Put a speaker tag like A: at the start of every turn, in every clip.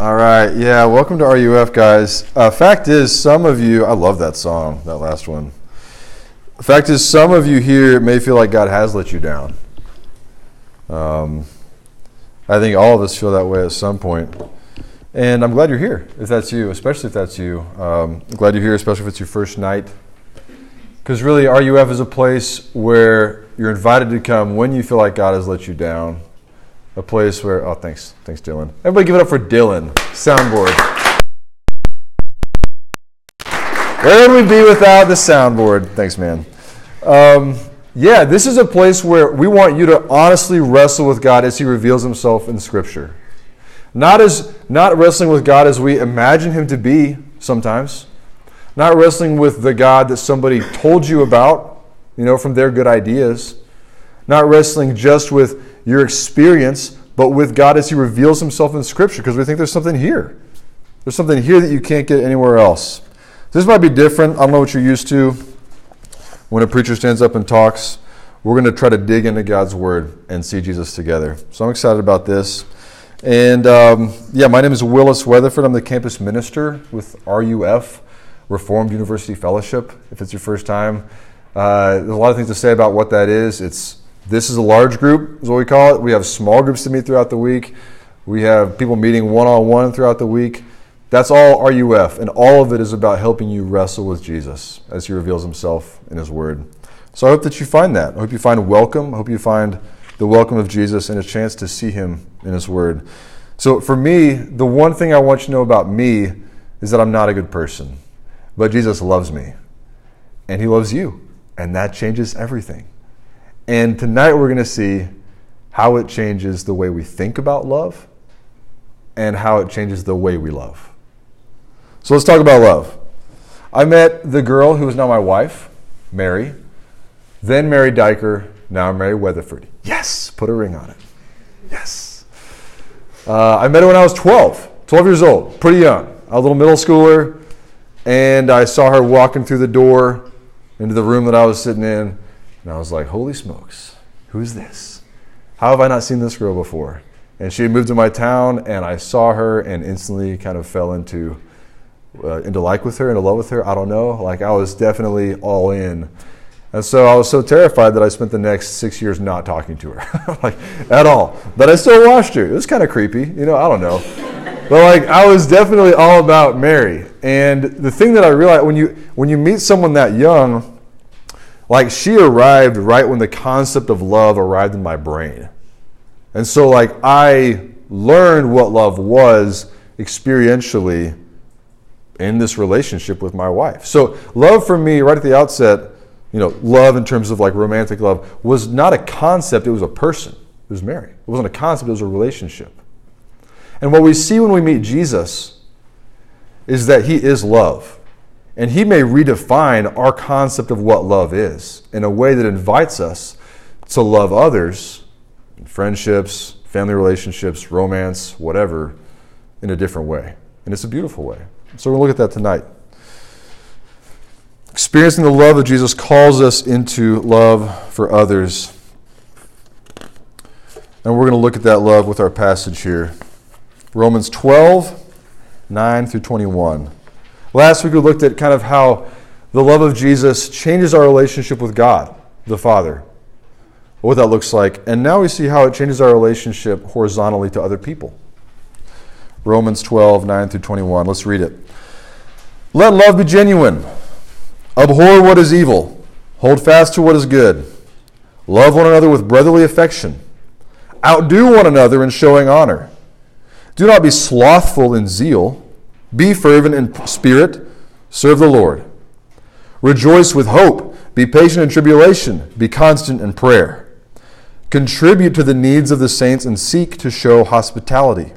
A: All right, yeah, welcome to RUF, guys. Uh, fact is, some of you, I love that song, that last one. Fact is, some of you here may feel like God has let you down. Um, I think all of us feel that way at some point. And I'm glad you're here, if that's you, especially if that's you. Um, I'm glad you're here, especially if it's your first night. Because really, RUF is a place where you're invited to come when you feel like God has let you down a place where oh thanks. Thanks dylan. Everybody give it up for dylan. Soundboard. Where would we be without the soundboard? Thanks man. Um, yeah this is a place where we want you to honestly wrestle with god as he reveals himself in scripture. Not as not wrestling with god as we imagine him to be sometimes. Not wrestling with the god that somebody told you about you know from their good ideas not wrestling just with your experience, but with God as He reveals Himself in Scripture, because we think there's something here. There's something here that you can't get anywhere else. This might be different. I don't know what you're used to. When a preacher stands up and talks, we're going to try to dig into God's Word and see Jesus together. So I'm excited about this. And um, yeah, my name is Willis Weatherford. I'm the campus minister with RUF, Reformed University Fellowship, if it's your first time. Uh, there's a lot of things to say about what that is. It's this is a large group, is what we call it. We have small groups to meet throughout the week. We have people meeting one on one throughout the week. That's all RUF, and all of it is about helping you wrestle with Jesus as He reveals Himself in His Word. So I hope that you find that. I hope you find welcome. I hope you find the welcome of Jesus and a chance to see Him in His Word. So for me, the one thing I want you to know about me is that I'm not a good person, but Jesus loves me, and He loves you, and that changes everything. And tonight we're going to see how it changes the way we think about love and how it changes the way we love. So let's talk about love. I met the girl who is now my wife, Mary, then Mary Diker, now Mary Weatherford. Yes, put a ring on it. Yes. Uh, I met her when I was 12, 12 years old, pretty young. A little middle schooler, and I saw her walking through the door into the room that I was sitting in and I was like, holy smokes, who's this? How have I not seen this girl before? And she had moved to my town, and I saw her and instantly kind of fell into uh, into like with her, into love with her. I don't know. Like I was definitely all in. And so I was so terrified that I spent the next six years not talking to her, like at all. But I still watched her. It was kind of creepy, you know. I don't know, but like I was definitely all about Mary. And the thing that I realized when you when you meet someone that young, like she arrived right when the concept of love arrived in my brain. And so like I learned what love was experientially in this relationship with my wife. So love for me right at the outset, you know, love in terms of like romantic love was not a concept, it was a person. It was Mary. It wasn't a concept, it was a relationship. And what we see when we meet Jesus is that he is love. And he may redefine our concept of what love is in a way that invites us to love others, friendships, family relationships, romance, whatever, in a different way. And it's a beautiful way. So we're going to look at that tonight. Experiencing the love of Jesus calls us into love for others. And we're going to look at that love with our passage here Romans 12, 9 through 21. Last week we looked at kind of how the love of Jesus changes our relationship with God, the Father, what that looks like. And now we see how it changes our relationship horizontally to other people. Romans 12, 9 through 21. Let's read it. Let love be genuine. Abhor what is evil. Hold fast to what is good. Love one another with brotherly affection. Outdo one another in showing honor. Do not be slothful in zeal be fervent in spirit, serve the Lord. Rejoice with hope, be patient in tribulation, be constant in prayer. Contribute to the needs of the saints and seek to show hospitality.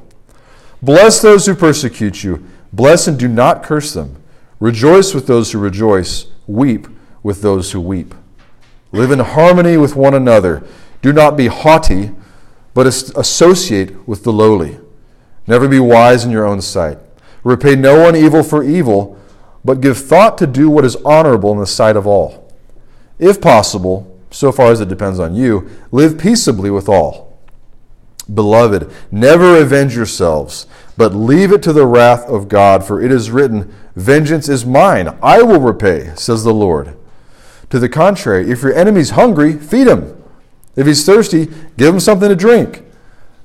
A: Bless those who persecute you, bless and do not curse them. Rejoice with those who rejoice, weep with those who weep. Live in harmony with one another. Do not be haughty, but associate with the lowly. Never be wise in your own sight. Repay no one evil for evil, but give thought to do what is honorable in the sight of all. If possible, so far as it depends on you, live peaceably with all. Beloved, never avenge yourselves, but leave it to the wrath of God, for it is written, Vengeance is mine, I will repay, says the Lord. To the contrary, if your enemy's hungry, feed him. If he's thirsty, give him something to drink.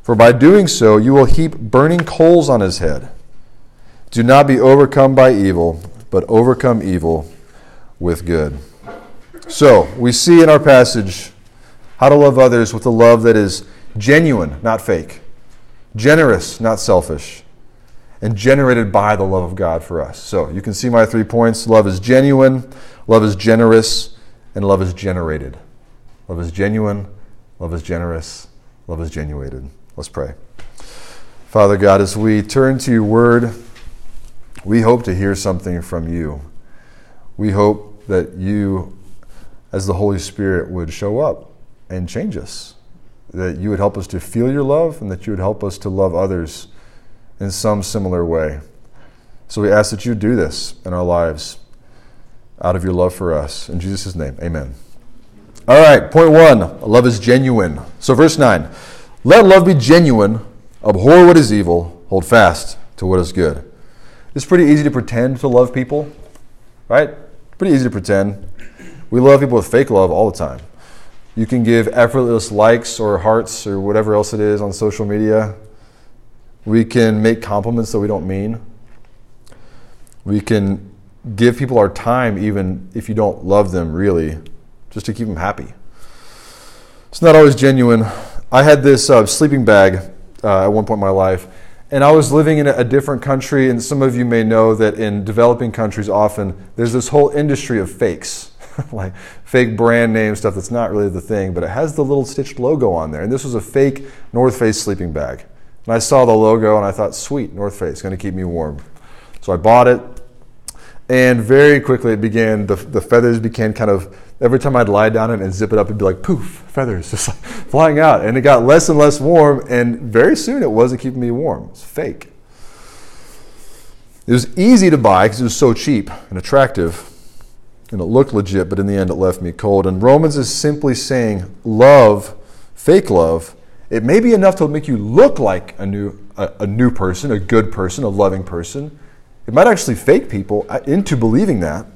A: For by doing so, you will heap burning coals on his head. Do not be overcome by evil, but overcome evil with good. So, we see in our passage how to love others with a love that is genuine, not fake, generous, not selfish, and generated by the love of God for us. So, you can see my three points love is genuine, love is generous, and love is generated. Love is genuine, love is generous, love is genuated. Let's pray. Father God, as we turn to your word, we hope to hear something from you. We hope that you as the Holy Spirit would show up and change us. That you would help us to feel your love and that you would help us to love others in some similar way. So we ask that you do this in our lives out of your love for us. In Jesus' name, amen. All right, point one love is genuine. So, verse 9 let love be genuine, abhor what is evil, hold fast to what is good. It's pretty easy to pretend to love people, right? Pretty easy to pretend. We love people with fake love all the time. You can give effortless likes or hearts or whatever else it is on social media. We can make compliments that we don't mean. We can give people our time even if you don't love them really, just to keep them happy. It's not always genuine. I had this uh, sleeping bag uh, at one point in my life, and I was living in a different country, and some of you may know that in developing countries, often there's this whole industry of fakes. like fake brand name stuff that's not really the thing, but it has the little stitched logo on there. And this was a fake North Face sleeping bag. And I saw the logo and I thought, sweet, North Face, going to keep me warm. So I bought it. And very quickly it began, the, the feathers began kind of, every time I'd lie down it and zip it up, it'd be like poof, feathers just like flying out. And it got less and less warm. And very soon it wasn't keeping me warm. It's fake. It was easy to buy because it was so cheap and attractive and it looked legit, but in the end it left me cold. And Romans is simply saying love, fake love, it may be enough to make you look like a new, a, a new person, a good person, a loving person. It might actually fake people uh, into believing that.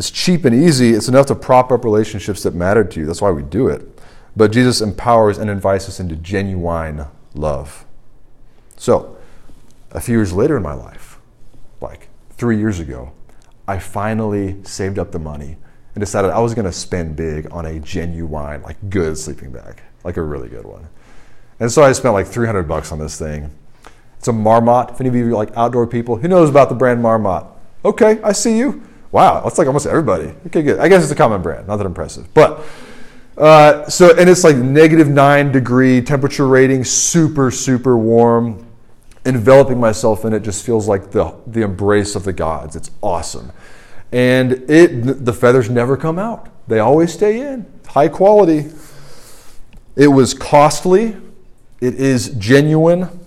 A: It's cheap and easy. It's enough to prop up relationships that matter to you. That's why we do it. But Jesus empowers and invites us into genuine love. So, a few years later in my life, like three years ago, I finally saved up the money and decided I was going to spend big on a genuine, like good sleeping bag, like a really good one. And so I spent like 300 bucks on this thing. It's a Marmot. If any of you are like outdoor people, who knows about the brand Marmot? Okay, I see you. Wow, that's like almost everybody. Okay, good. I guess it's a common brand, not that impressive. But uh, so, and it's like negative nine degree temperature rating, super, super warm enveloping myself in it just feels like the, the embrace of the gods. It's awesome. And it, the feathers never come out, they always stay in. High quality. It was costly, it is genuine.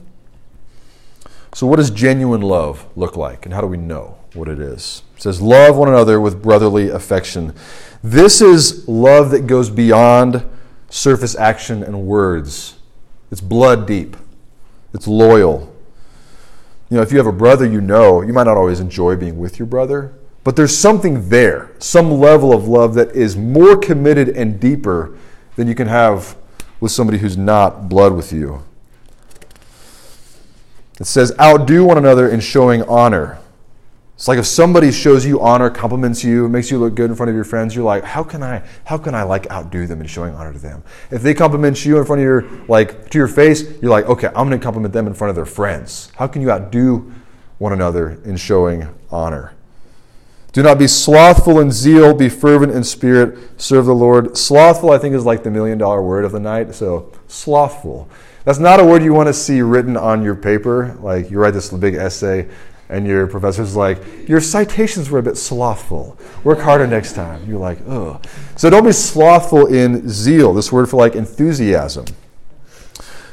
A: So, what does genuine love look like, and how do we know what it is? It says, Love one another with brotherly affection. This is love that goes beyond surface action and words. It's blood deep, it's loyal, you know, if you have a brother you know, you might not always enjoy being with your brother, but there's something there, some level of love that is more committed and deeper than you can have with somebody who's not blood with you. It says, outdo one another in showing honor. It's like if somebody shows you honor, compliments you, makes you look good in front of your friends, you're like, how can I, how can I like outdo them in showing honor to them? If they compliment you in front of your, like to your face, you're like, okay, I'm going to compliment them in front of their friends. How can you outdo one another in showing honor? Do not be slothful in zeal, be fervent in spirit, serve the Lord. Slothful, I think, is like the million dollar word of the night. So, slothful. That's not a word you want to see written on your paper. Like you write this big essay, and your professor's like, your citations were a bit slothful. Work harder next time. You're like, oh. So don't be slothful in zeal. This word for like enthusiasm.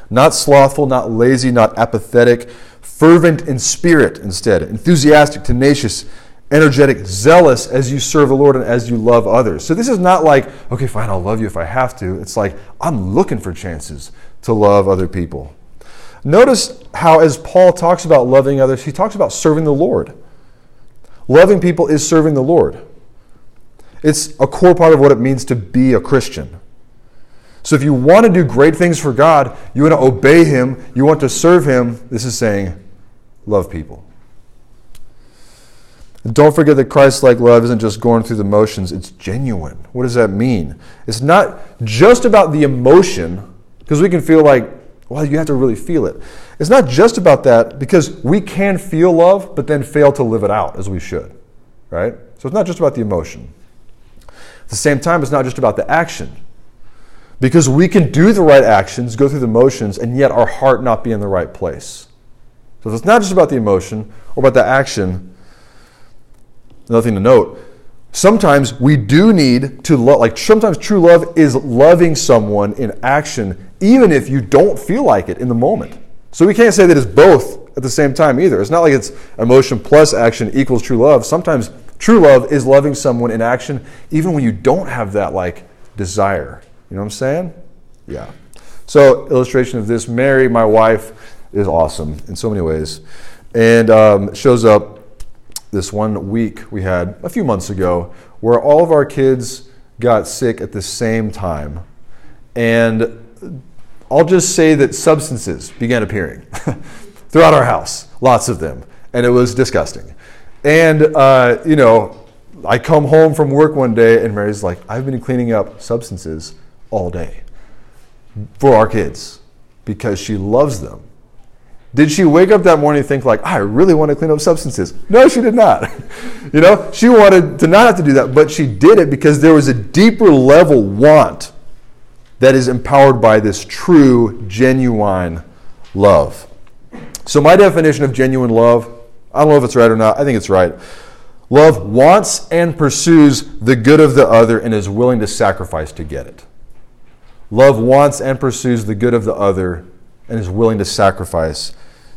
A: Not slothful, not lazy, not apathetic, fervent in spirit instead. Enthusiastic, tenacious, energetic, zealous as you serve the Lord and as you love others. So this is not like, okay, fine, I'll love you if I have to. It's like, I'm looking for chances to love other people. Notice how, as Paul talks about loving others, he talks about serving the Lord. Loving people is serving the Lord. It's a core part of what it means to be a Christian. So if you want to do great things for God, you want to obey Him, you want to serve Him, this is saying, love people. And don't forget that Christ like love isn't just going through the motions, it's genuine. What does that mean? It's not just about the emotion, because we can feel like, well, you have to really feel it. It's not just about that, because we can feel love, but then fail to live it out as we should, right? So it's not just about the emotion. At the same time, it's not just about the action. Because we can do the right actions, go through the motions, and yet our heart not be in the right place. So it's not just about the emotion or about the action. Another thing to note sometimes we do need to love, like sometimes true love is loving someone in action, even if you don't feel like it in the moment. So we can't say that it's both at the same time either. It's not like it's emotion plus action equals true love. Sometimes true love is loving someone in action, even when you don't have that like desire. You know what I'm saying? Yeah. So, illustration of this Mary, my wife, is awesome in so many ways. And um, shows up this one week we had a few months ago where all of our kids got sick at the same time. And I'll just say that substances began appearing throughout our house, lots of them. And it was disgusting. And, uh, you know, I come home from work one day and Mary's like, I've been cleaning up substances all day for our kids because she loves them. Did she wake up that morning and think like, I really want to clean up substances? No, she did not. you know, she wanted to not have to do that, but she did it because there was a deeper level want that is empowered by this true, genuine love. So my definition of genuine love, I don't know if it's right or not. I think it's right. Love wants and pursues the good of the other and is willing to sacrifice to get it. Love wants and pursues the good of the other and is willing to sacrifice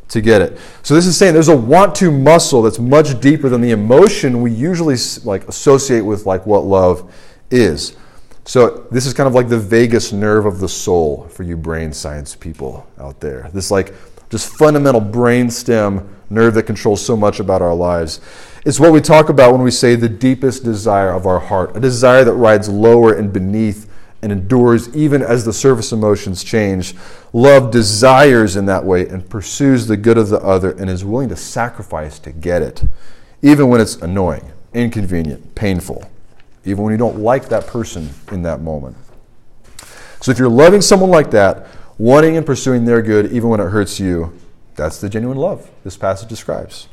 A: to get it. So this is saying there's a want to muscle that's much deeper than the emotion we usually like associate with like what love is. So this is kind of like the vagus nerve of the soul for you brain science people out there. This like just fundamental brain stem nerve that controls so much about our lives. It's what we talk about when we say the deepest desire of our heart, a desire that rides lower and beneath and endures even as the surface emotions change. Love desires in that way and pursues the good of the other and is willing to sacrifice to get it, even when it's annoying, inconvenient, painful, even when you don't like that person in that moment. So if you're loving someone like that, wanting and pursuing their good even when it hurts you, that's the genuine love this passage describes.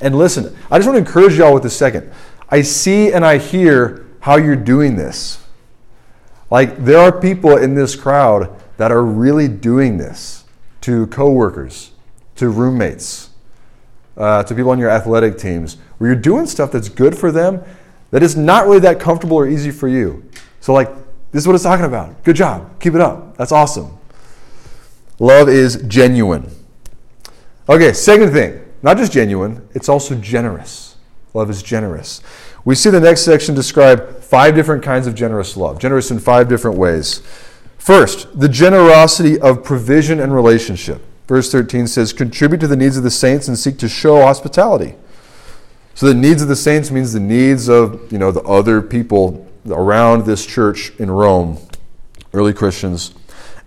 A: And listen, I just want to encourage y'all with this second. I see and I hear how you're doing this. Like, there are people in this crowd that are really doing this to coworkers, to roommates, uh, to people on your athletic teams, where you're doing stuff that's good for them that is not really that comfortable or easy for you. So, like, this is what it's talking about. Good job. Keep it up. That's awesome. Love is genuine. Okay, second thing, not just genuine, it's also generous. Love is generous. We see the next section describe five different kinds of generous love, generous in five different ways. First, the generosity of provision and relationship. Verse 13 says, Contribute to the needs of the saints and seek to show hospitality. So the needs of the saints means the needs of you know the other people around this church in Rome, early Christians.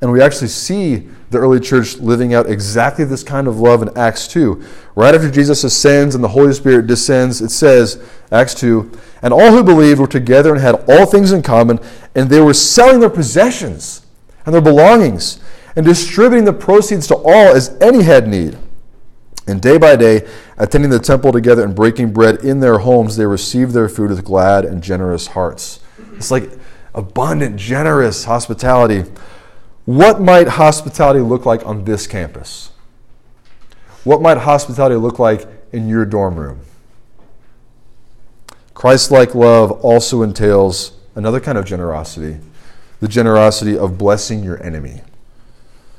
A: And we actually see the early church living out exactly this kind of love in Acts 2. Right after Jesus ascends and the Holy Spirit descends, it says, Acts 2, and all who believed were together and had all things in common, and they were selling their possessions and their belongings and distributing the proceeds to all as any had need. And day by day, attending the temple together and breaking bread in their homes, they received their food with glad and generous hearts. It's like abundant, generous hospitality what might hospitality look like on this campus? What might hospitality look like in your dorm room? Christ like love also entails another kind of generosity the generosity of blessing your enemy.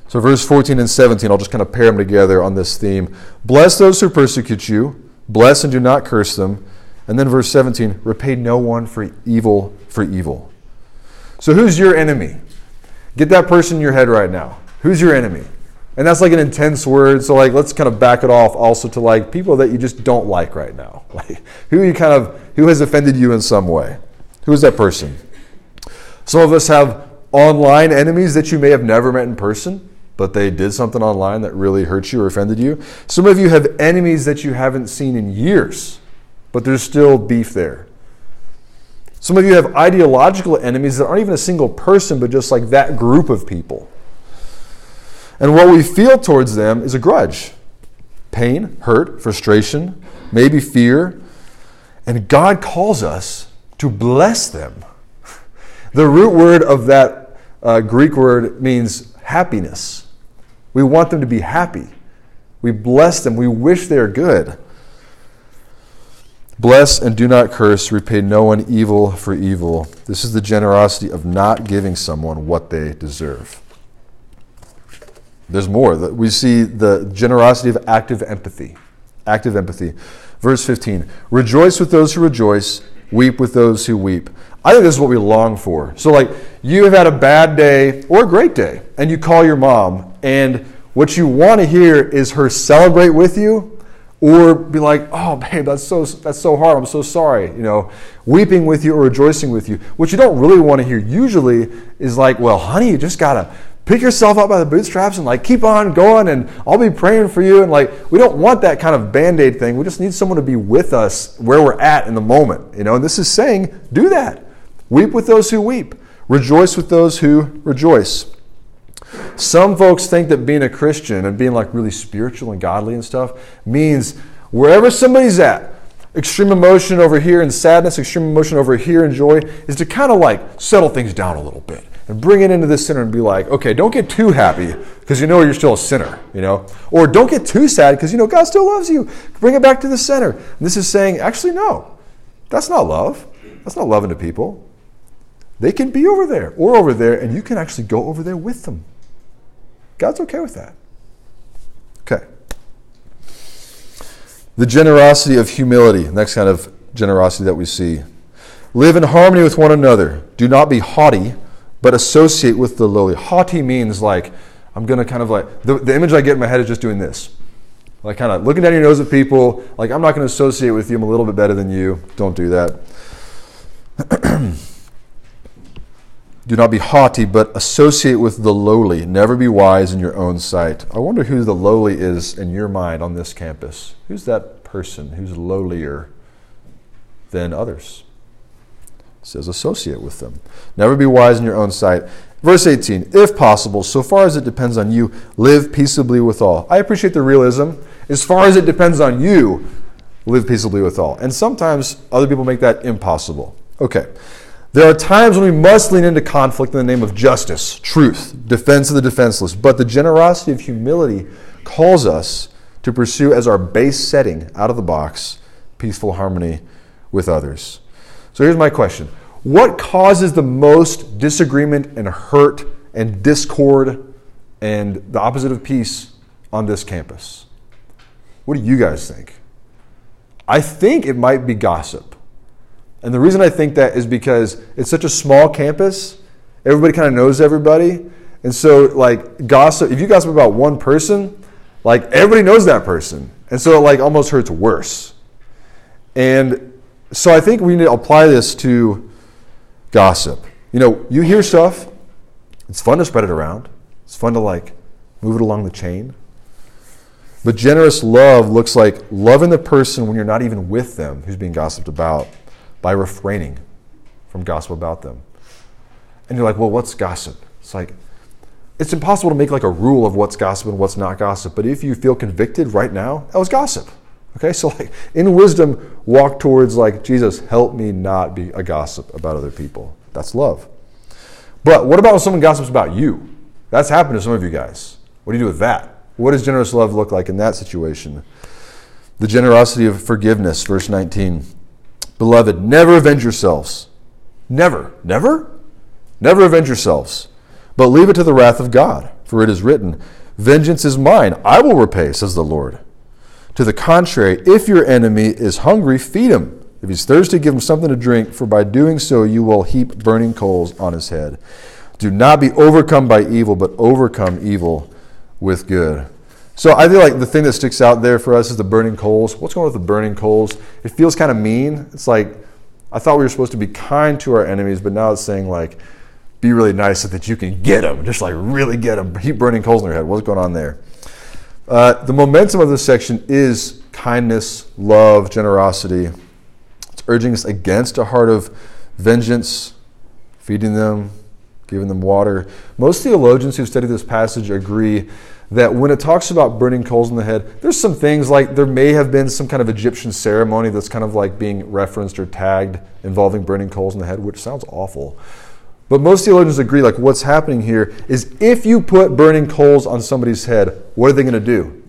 A: So, verse 14 and 17, I'll just kind of pair them together on this theme. Bless those who persecute you, bless and do not curse them. And then verse 17, repay no one for evil for evil. So, who's your enemy? Get that person in your head right now. Who's your enemy? And that's like an intense word. So like let's kind of back it off also to like people that you just don't like right now. Like who you kind of who has offended you in some way. Who is that person? Some of us have online enemies that you may have never met in person, but they did something online that really hurt you or offended you. Some of you have enemies that you haven't seen in years, but there's still beef there. Some of you have ideological enemies that aren't even a single person, but just like that group of people. And what we feel towards them is a grudge pain, hurt, frustration, maybe fear. And God calls us to bless them. The root word of that uh, Greek word means happiness. We want them to be happy. We bless them. We wish they're good. Bless and do not curse. Repay no one evil for evil. This is the generosity of not giving someone what they deserve. There's more. We see the generosity of active empathy. Active empathy. Verse 15 Rejoice with those who rejoice, weep with those who weep. I think this is what we long for. So, like, you have had a bad day or a great day, and you call your mom, and what you want to hear is her celebrate with you or be like, "Oh, babe, that's so that's so hard. I'm so sorry." You know, weeping with you or rejoicing with you. What you don't really want to hear usually is like, "Well, honey, you just gotta pick yourself up by the bootstraps and like keep on going and I'll be praying for you. And like, we don't want that kind of band aid thing. We just need someone to be with us where we're at in the moment. You know, and this is saying, do that. Weep with those who weep, rejoice with those who rejoice. Some folks think that being a Christian and being like really spiritual and godly and stuff means wherever somebody's at, extreme emotion over here and sadness, extreme emotion over here and joy, is to kind of like settle things down a little bit and bring it into the center and be like, okay, don't get too happy because you know you're still a sinner, you know? Or don't get too sad because you know God still loves you. Bring it back to the center. And this is saying, actually, no, that's not love. That's not loving to people. They can be over there or over there, and you can actually go over there with them. God's okay with that. Okay. The generosity of humility, next kind of generosity that we see. Live in harmony with one another. Do not be haughty but associate with the lowly. Haughty means like, I'm going to kind of like, the, the image I get in my head is just doing this. Like, kind of looking down your nose at people, like, I'm not going to associate with you, I'm a little bit better than you. Don't do that. do not be haughty, but associate with the lowly. Never be wise in your own sight. I wonder who the lowly is in your mind on this campus. Who's that person who's lowlier than others? says associate with them. Never be wise in your own sight. Verse 18, if possible, so far as it depends on you, live peaceably with all. I appreciate the realism. As far as it depends on you, live peaceably with all. And sometimes other people make that impossible. Okay. There are times when we must lean into conflict in the name of justice, truth, defense of the defenseless. But the generosity of humility calls us to pursue as our base setting out of the box peaceful harmony with others. So here's my question What causes the most disagreement and hurt and discord and the opposite of peace on this campus? What do you guys think? I think it might be gossip. And the reason I think that is because it's such a small campus, everybody kind of knows everybody. And so, like, gossip, if you gossip about one person, like, everybody knows that person. And so it, like, almost hurts worse. And so I think we need to apply this to gossip. You know, you hear stuff, it's fun to spread it around, it's fun to like move it along the chain. But generous love looks like loving the person when you're not even with them who's being gossiped about by refraining from gossip about them. And you're like, well, what's gossip? It's like, it's impossible to make like a rule of what's gossip and what's not gossip. But if you feel convicted right now, that was gossip. Okay, so like in wisdom, walk towards like, Jesus, help me not be a gossip about other people. That's love. But what about when someone gossips about you? That's happened to some of you guys. What do you do with that? What does generous love look like in that situation? The generosity of forgiveness, verse 19. Beloved, never avenge yourselves. Never. Never? Never avenge yourselves, but leave it to the wrath of God. For it is written, Vengeance is mine, I will repay, says the Lord. To the contrary, if your enemy is hungry, feed him. If he's thirsty, give him something to drink, for by doing so you will heap burning coals on his head. Do not be overcome by evil, but overcome evil with good. So I feel like the thing that sticks out there for us is the burning coals. What's going on with the burning coals? It feels kind of mean. It's like I thought we were supposed to be kind to our enemies, but now it's saying like be really nice so that you can get them, just like really get them. Keep burning coals in their head. What's going on there? Uh, the momentum of this section is kindness, love, generosity. It's urging us against a heart of vengeance, feeding them, giving them water. Most theologians who study this passage agree that when it talks about burning coals in the head, there's some things like there may have been some kind of Egyptian ceremony that's kind of like being referenced or tagged involving burning coals in the head, which sounds awful. But most theologians agree, like what's happening here is if you put burning coals on somebody's head, what are they going to do?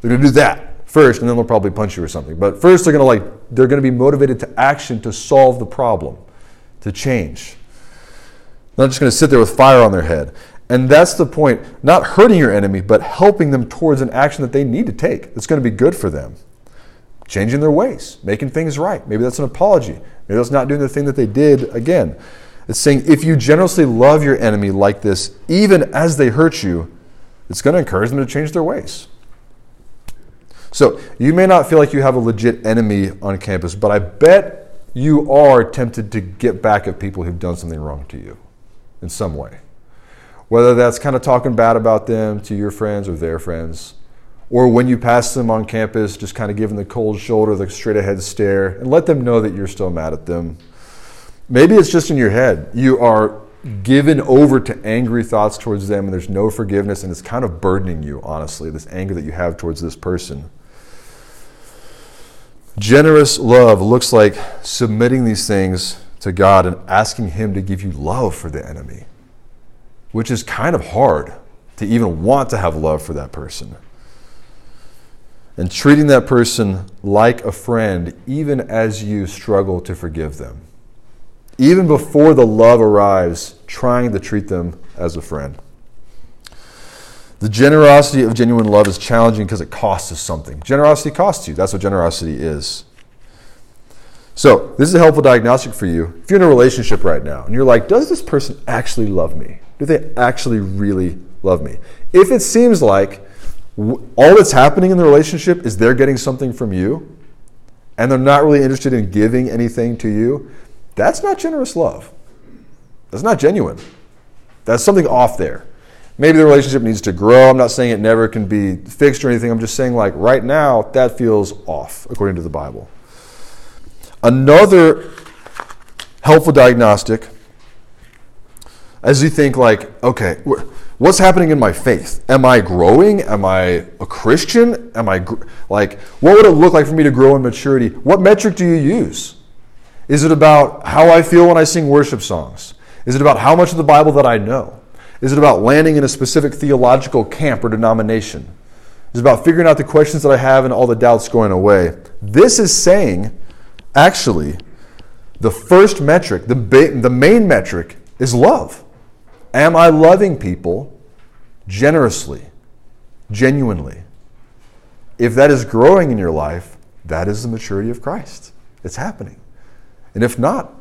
A: They're going to do that first, and then they'll probably punch you or something. But first, they're going to like they're going to be motivated to action to solve the problem, to change. They're not just going to sit there with fire on their head. And that's the point, not hurting your enemy, but helping them towards an action that they need to take that's going to be good for them. Changing their ways, making things right. Maybe that's an apology. Maybe that's not doing the thing that they did again. It's saying if you generously love your enemy like this, even as they hurt you, it's going to encourage them to change their ways. So you may not feel like you have a legit enemy on campus, but I bet you are tempted to get back at people who've done something wrong to you in some way. Whether that's kind of talking bad about them to your friends or their friends, or when you pass them on campus, just kind of giving the cold shoulder, the straight ahead stare, and let them know that you're still mad at them. Maybe it's just in your head. You are given over to angry thoughts towards them and there's no forgiveness and it's kind of burdening you, honestly, this anger that you have towards this person. Generous love looks like submitting these things to God and asking Him to give you love for the enemy, which is kind of hard to even want to have love for that person. And treating that person like a friend, even as you struggle to forgive them even before the love arrives, trying to treat them as a friend. The generosity of genuine love is challenging because it costs us something. Generosity costs you. That's what generosity is. So, this is a helpful diagnostic for you. If you're in a relationship right now and you're like, does this person actually love me? Do they actually really love me? If it seems like all that's happening in the relationship is they're getting something from you and they're not really interested in giving anything to you, that's not generous love. That's not genuine. That's something off there. Maybe the relationship needs to grow. I'm not saying it never can be fixed or anything. I'm just saying, like, right now, that feels off, according to the Bible. Another helpful diagnostic, as you think, like, okay, what's happening in my faith? Am I growing? Am I a Christian? Am I, like, what would it look like for me to grow in maturity? What metric do you use? Is it about how I feel when I sing worship songs? Is it about how much of the Bible that I know? Is it about landing in a specific theological camp or denomination? Is it about figuring out the questions that I have and all the doubts going away? This is saying, actually, the first metric, the, ba- the main metric, is love. Am I loving people generously, genuinely? If that is growing in your life, that is the maturity of Christ. It's happening. And if not,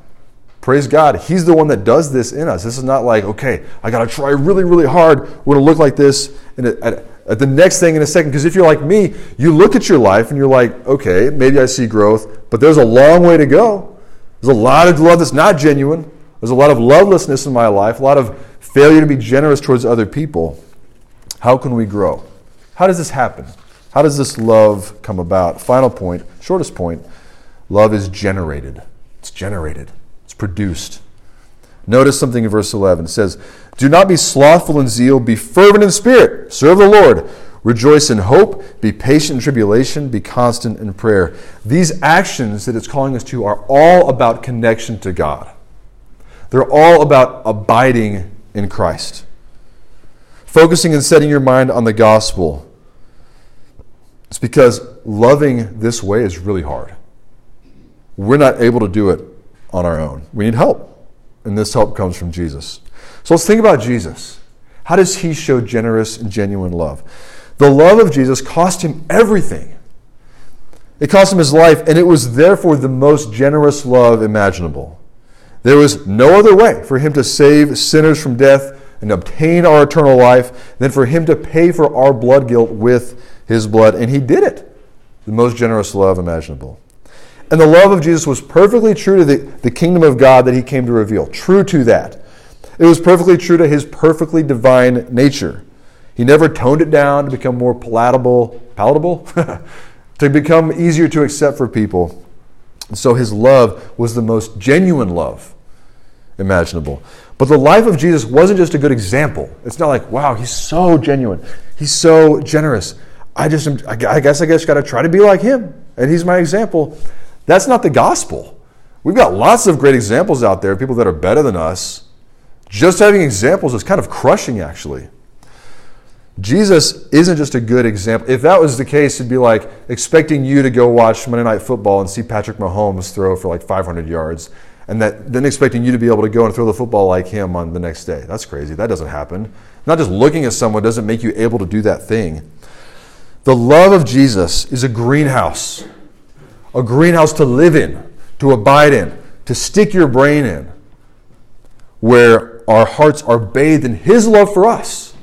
A: praise God, He's the one that does this in us. This is not like, okay, I got to try really, really hard. We're going to look like this and at, at the next thing in a second. Because if you're like me, you look at your life and you're like, okay, maybe I see growth, but there's a long way to go. There's a lot of love that's not genuine. There's a lot of lovelessness in my life, a lot of failure to be generous towards other people. How can we grow? How does this happen? How does this love come about? Final point, shortest point love is generated. It's generated, it's produced. Notice something in verse 11. It says, Do not be slothful in zeal, be fervent in spirit, serve the Lord. Rejoice in hope, be patient in tribulation, be constant in prayer. These actions that it's calling us to are all about connection to God. They're all about abiding in Christ. Focusing and setting your mind on the gospel. It's because loving this way is really hard. We're not able to do it on our own. We need help. And this help comes from Jesus. So let's think about Jesus. How does he show generous and genuine love? The love of Jesus cost him everything. It cost him his life, and it was therefore the most generous love imaginable. There was no other way for him to save sinners from death and obtain our eternal life than for him to pay for our blood guilt with his blood. And he did it. The most generous love imaginable. And the love of Jesus was perfectly true to the, the kingdom of God that he came to reveal. True to that. It was perfectly true to his perfectly divine nature. He never toned it down to become more palatable, palatable, to become easier to accept for people. So his love was the most genuine love imaginable. But the life of Jesus wasn't just a good example. It's not like, wow, he's so genuine. He's so generous. I just, I guess I guess got to try to be like him. And he's my example. That's not the gospel. We've got lots of great examples out there, people that are better than us. Just having examples is kind of crushing, actually. Jesus isn't just a good example. If that was the case, it'd be like expecting you to go watch Monday Night Football and see Patrick Mahomes throw for like 500 yards, and that, then expecting you to be able to go and throw the football like him on the next day. That's crazy. That doesn't happen. Not just looking at someone doesn't make you able to do that thing. The love of Jesus is a greenhouse, a greenhouse to live in, to abide in, to stick your brain in, where our hearts are bathed in His love for us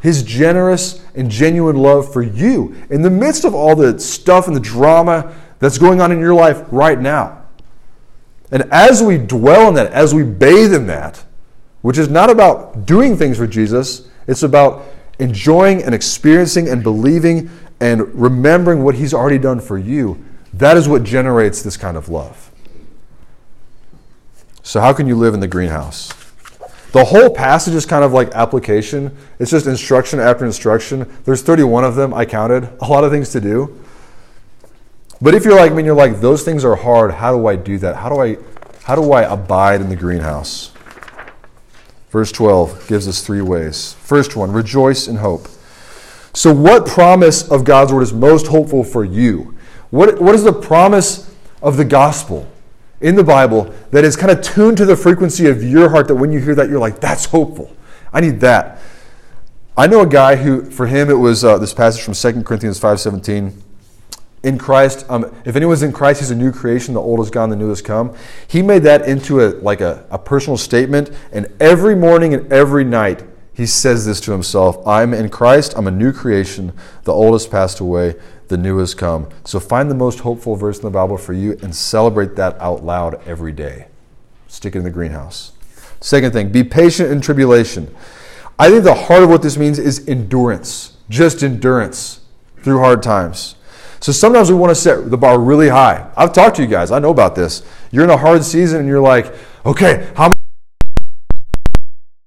A: his generous and genuine love for you in the midst of all the stuff and the drama that's going on in your life right now. And as we dwell in that, as we bathe in that, which is not about doing things for Jesus, it's about enjoying and experiencing and believing and remembering what He's already done for you. That is what generates this kind of love. So, how can you live in the greenhouse? The whole passage is kind of like application. It's just instruction after instruction. There's 31 of them, I counted. A lot of things to do. But if you're like me and you're like, those things are hard, how do I do that? How do I how do I abide in the greenhouse? Verse 12 gives us three ways. First one, rejoice in hope. So, what promise of God's word is most hopeful for you? What, what is the promise of the gospel? in the Bible that is kind of tuned to the frequency of your heart that when you hear that, you're like, that's hopeful. I need that. I know a guy who, for him, it was uh, this passage from 2 Corinthians 5.17. In Christ, um, if anyone's in Christ, he's a new creation. The old is gone, the new has come. He made that into a like a, a personal statement, and every morning and every night he says this to himself: "I'm in Christ. I'm a new creation. The old has passed away the new has come. So find the most hopeful verse in the Bible for you and celebrate that out loud every day. Stick it in the greenhouse. Second thing, be patient in tribulation. I think the heart of what this means is endurance, just endurance through hard times. So sometimes we want to set the bar really high. I've talked to you guys, I know about this. You're in a hard season and you're like, okay, how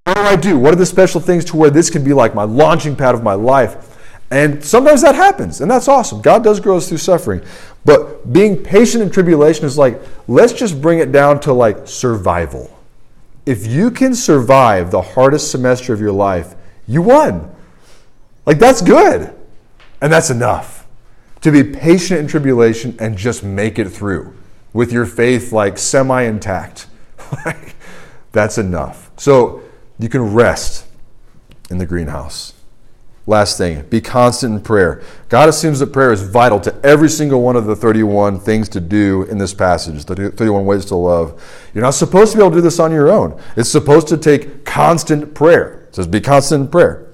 A: what do I do? What are the special things to where this can be like my launching pad of my life? And sometimes that happens, and that's awesome. God does grow us through suffering. But being patient in tribulation is like, let's just bring it down to like survival. If you can survive the hardest semester of your life, you won. Like, that's good. And that's enough. To be patient in tribulation and just make it through with your faith like semi intact. that's enough. So you can rest in the greenhouse. Last thing, be constant in prayer. God assumes that prayer is vital to every single one of the 31 things to do in this passage, the 31 ways to love. You're not supposed to be able to do this on your own. It's supposed to take constant prayer. It says be constant in prayer.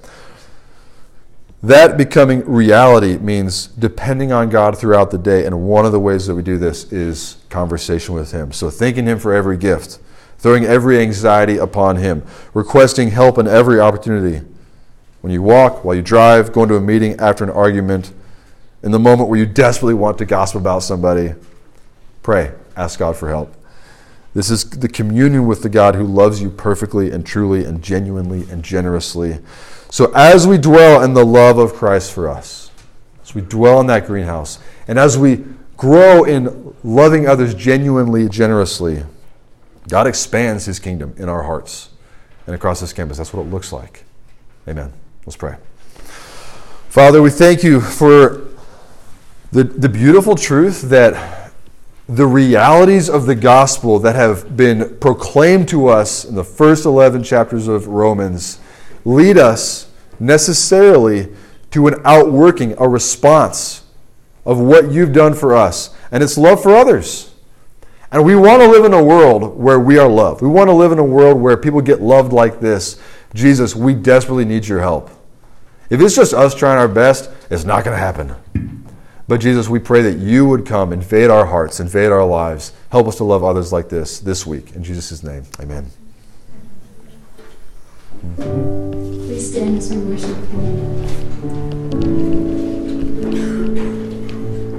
A: That becoming reality means depending on God throughout the day, and one of the ways that we do this is conversation with Him. So thanking Him for every gift, throwing every anxiety upon Him, requesting help in every opportunity when you walk, while you drive, going to a meeting after an argument, in the moment where you desperately want to gossip about somebody, pray. Ask God for help. This is the communion with the God who loves you perfectly and truly and genuinely and generously. So, as we dwell in the love of Christ for us, as we dwell in that greenhouse, and as we grow in loving others genuinely, generously, God expands his kingdom in our hearts and across this campus. That's what it looks like. Amen. Let's pray. Father, we thank you for the, the beautiful truth that the realities of the gospel that have been proclaimed to us in the first 11 chapters of Romans lead us necessarily to an outworking, a response of what you've done for us and its love for others. And we want to live in a world where we are loved. We want to live in a world where people get loved like this. Jesus, we desperately need your help. If it's just us trying our best, it's not going to happen. But Jesus, we pray that you would come, invade our hearts, invade our lives. Help us to love others like this this week. In Jesus' name, amen.
B: Please stand as we worship.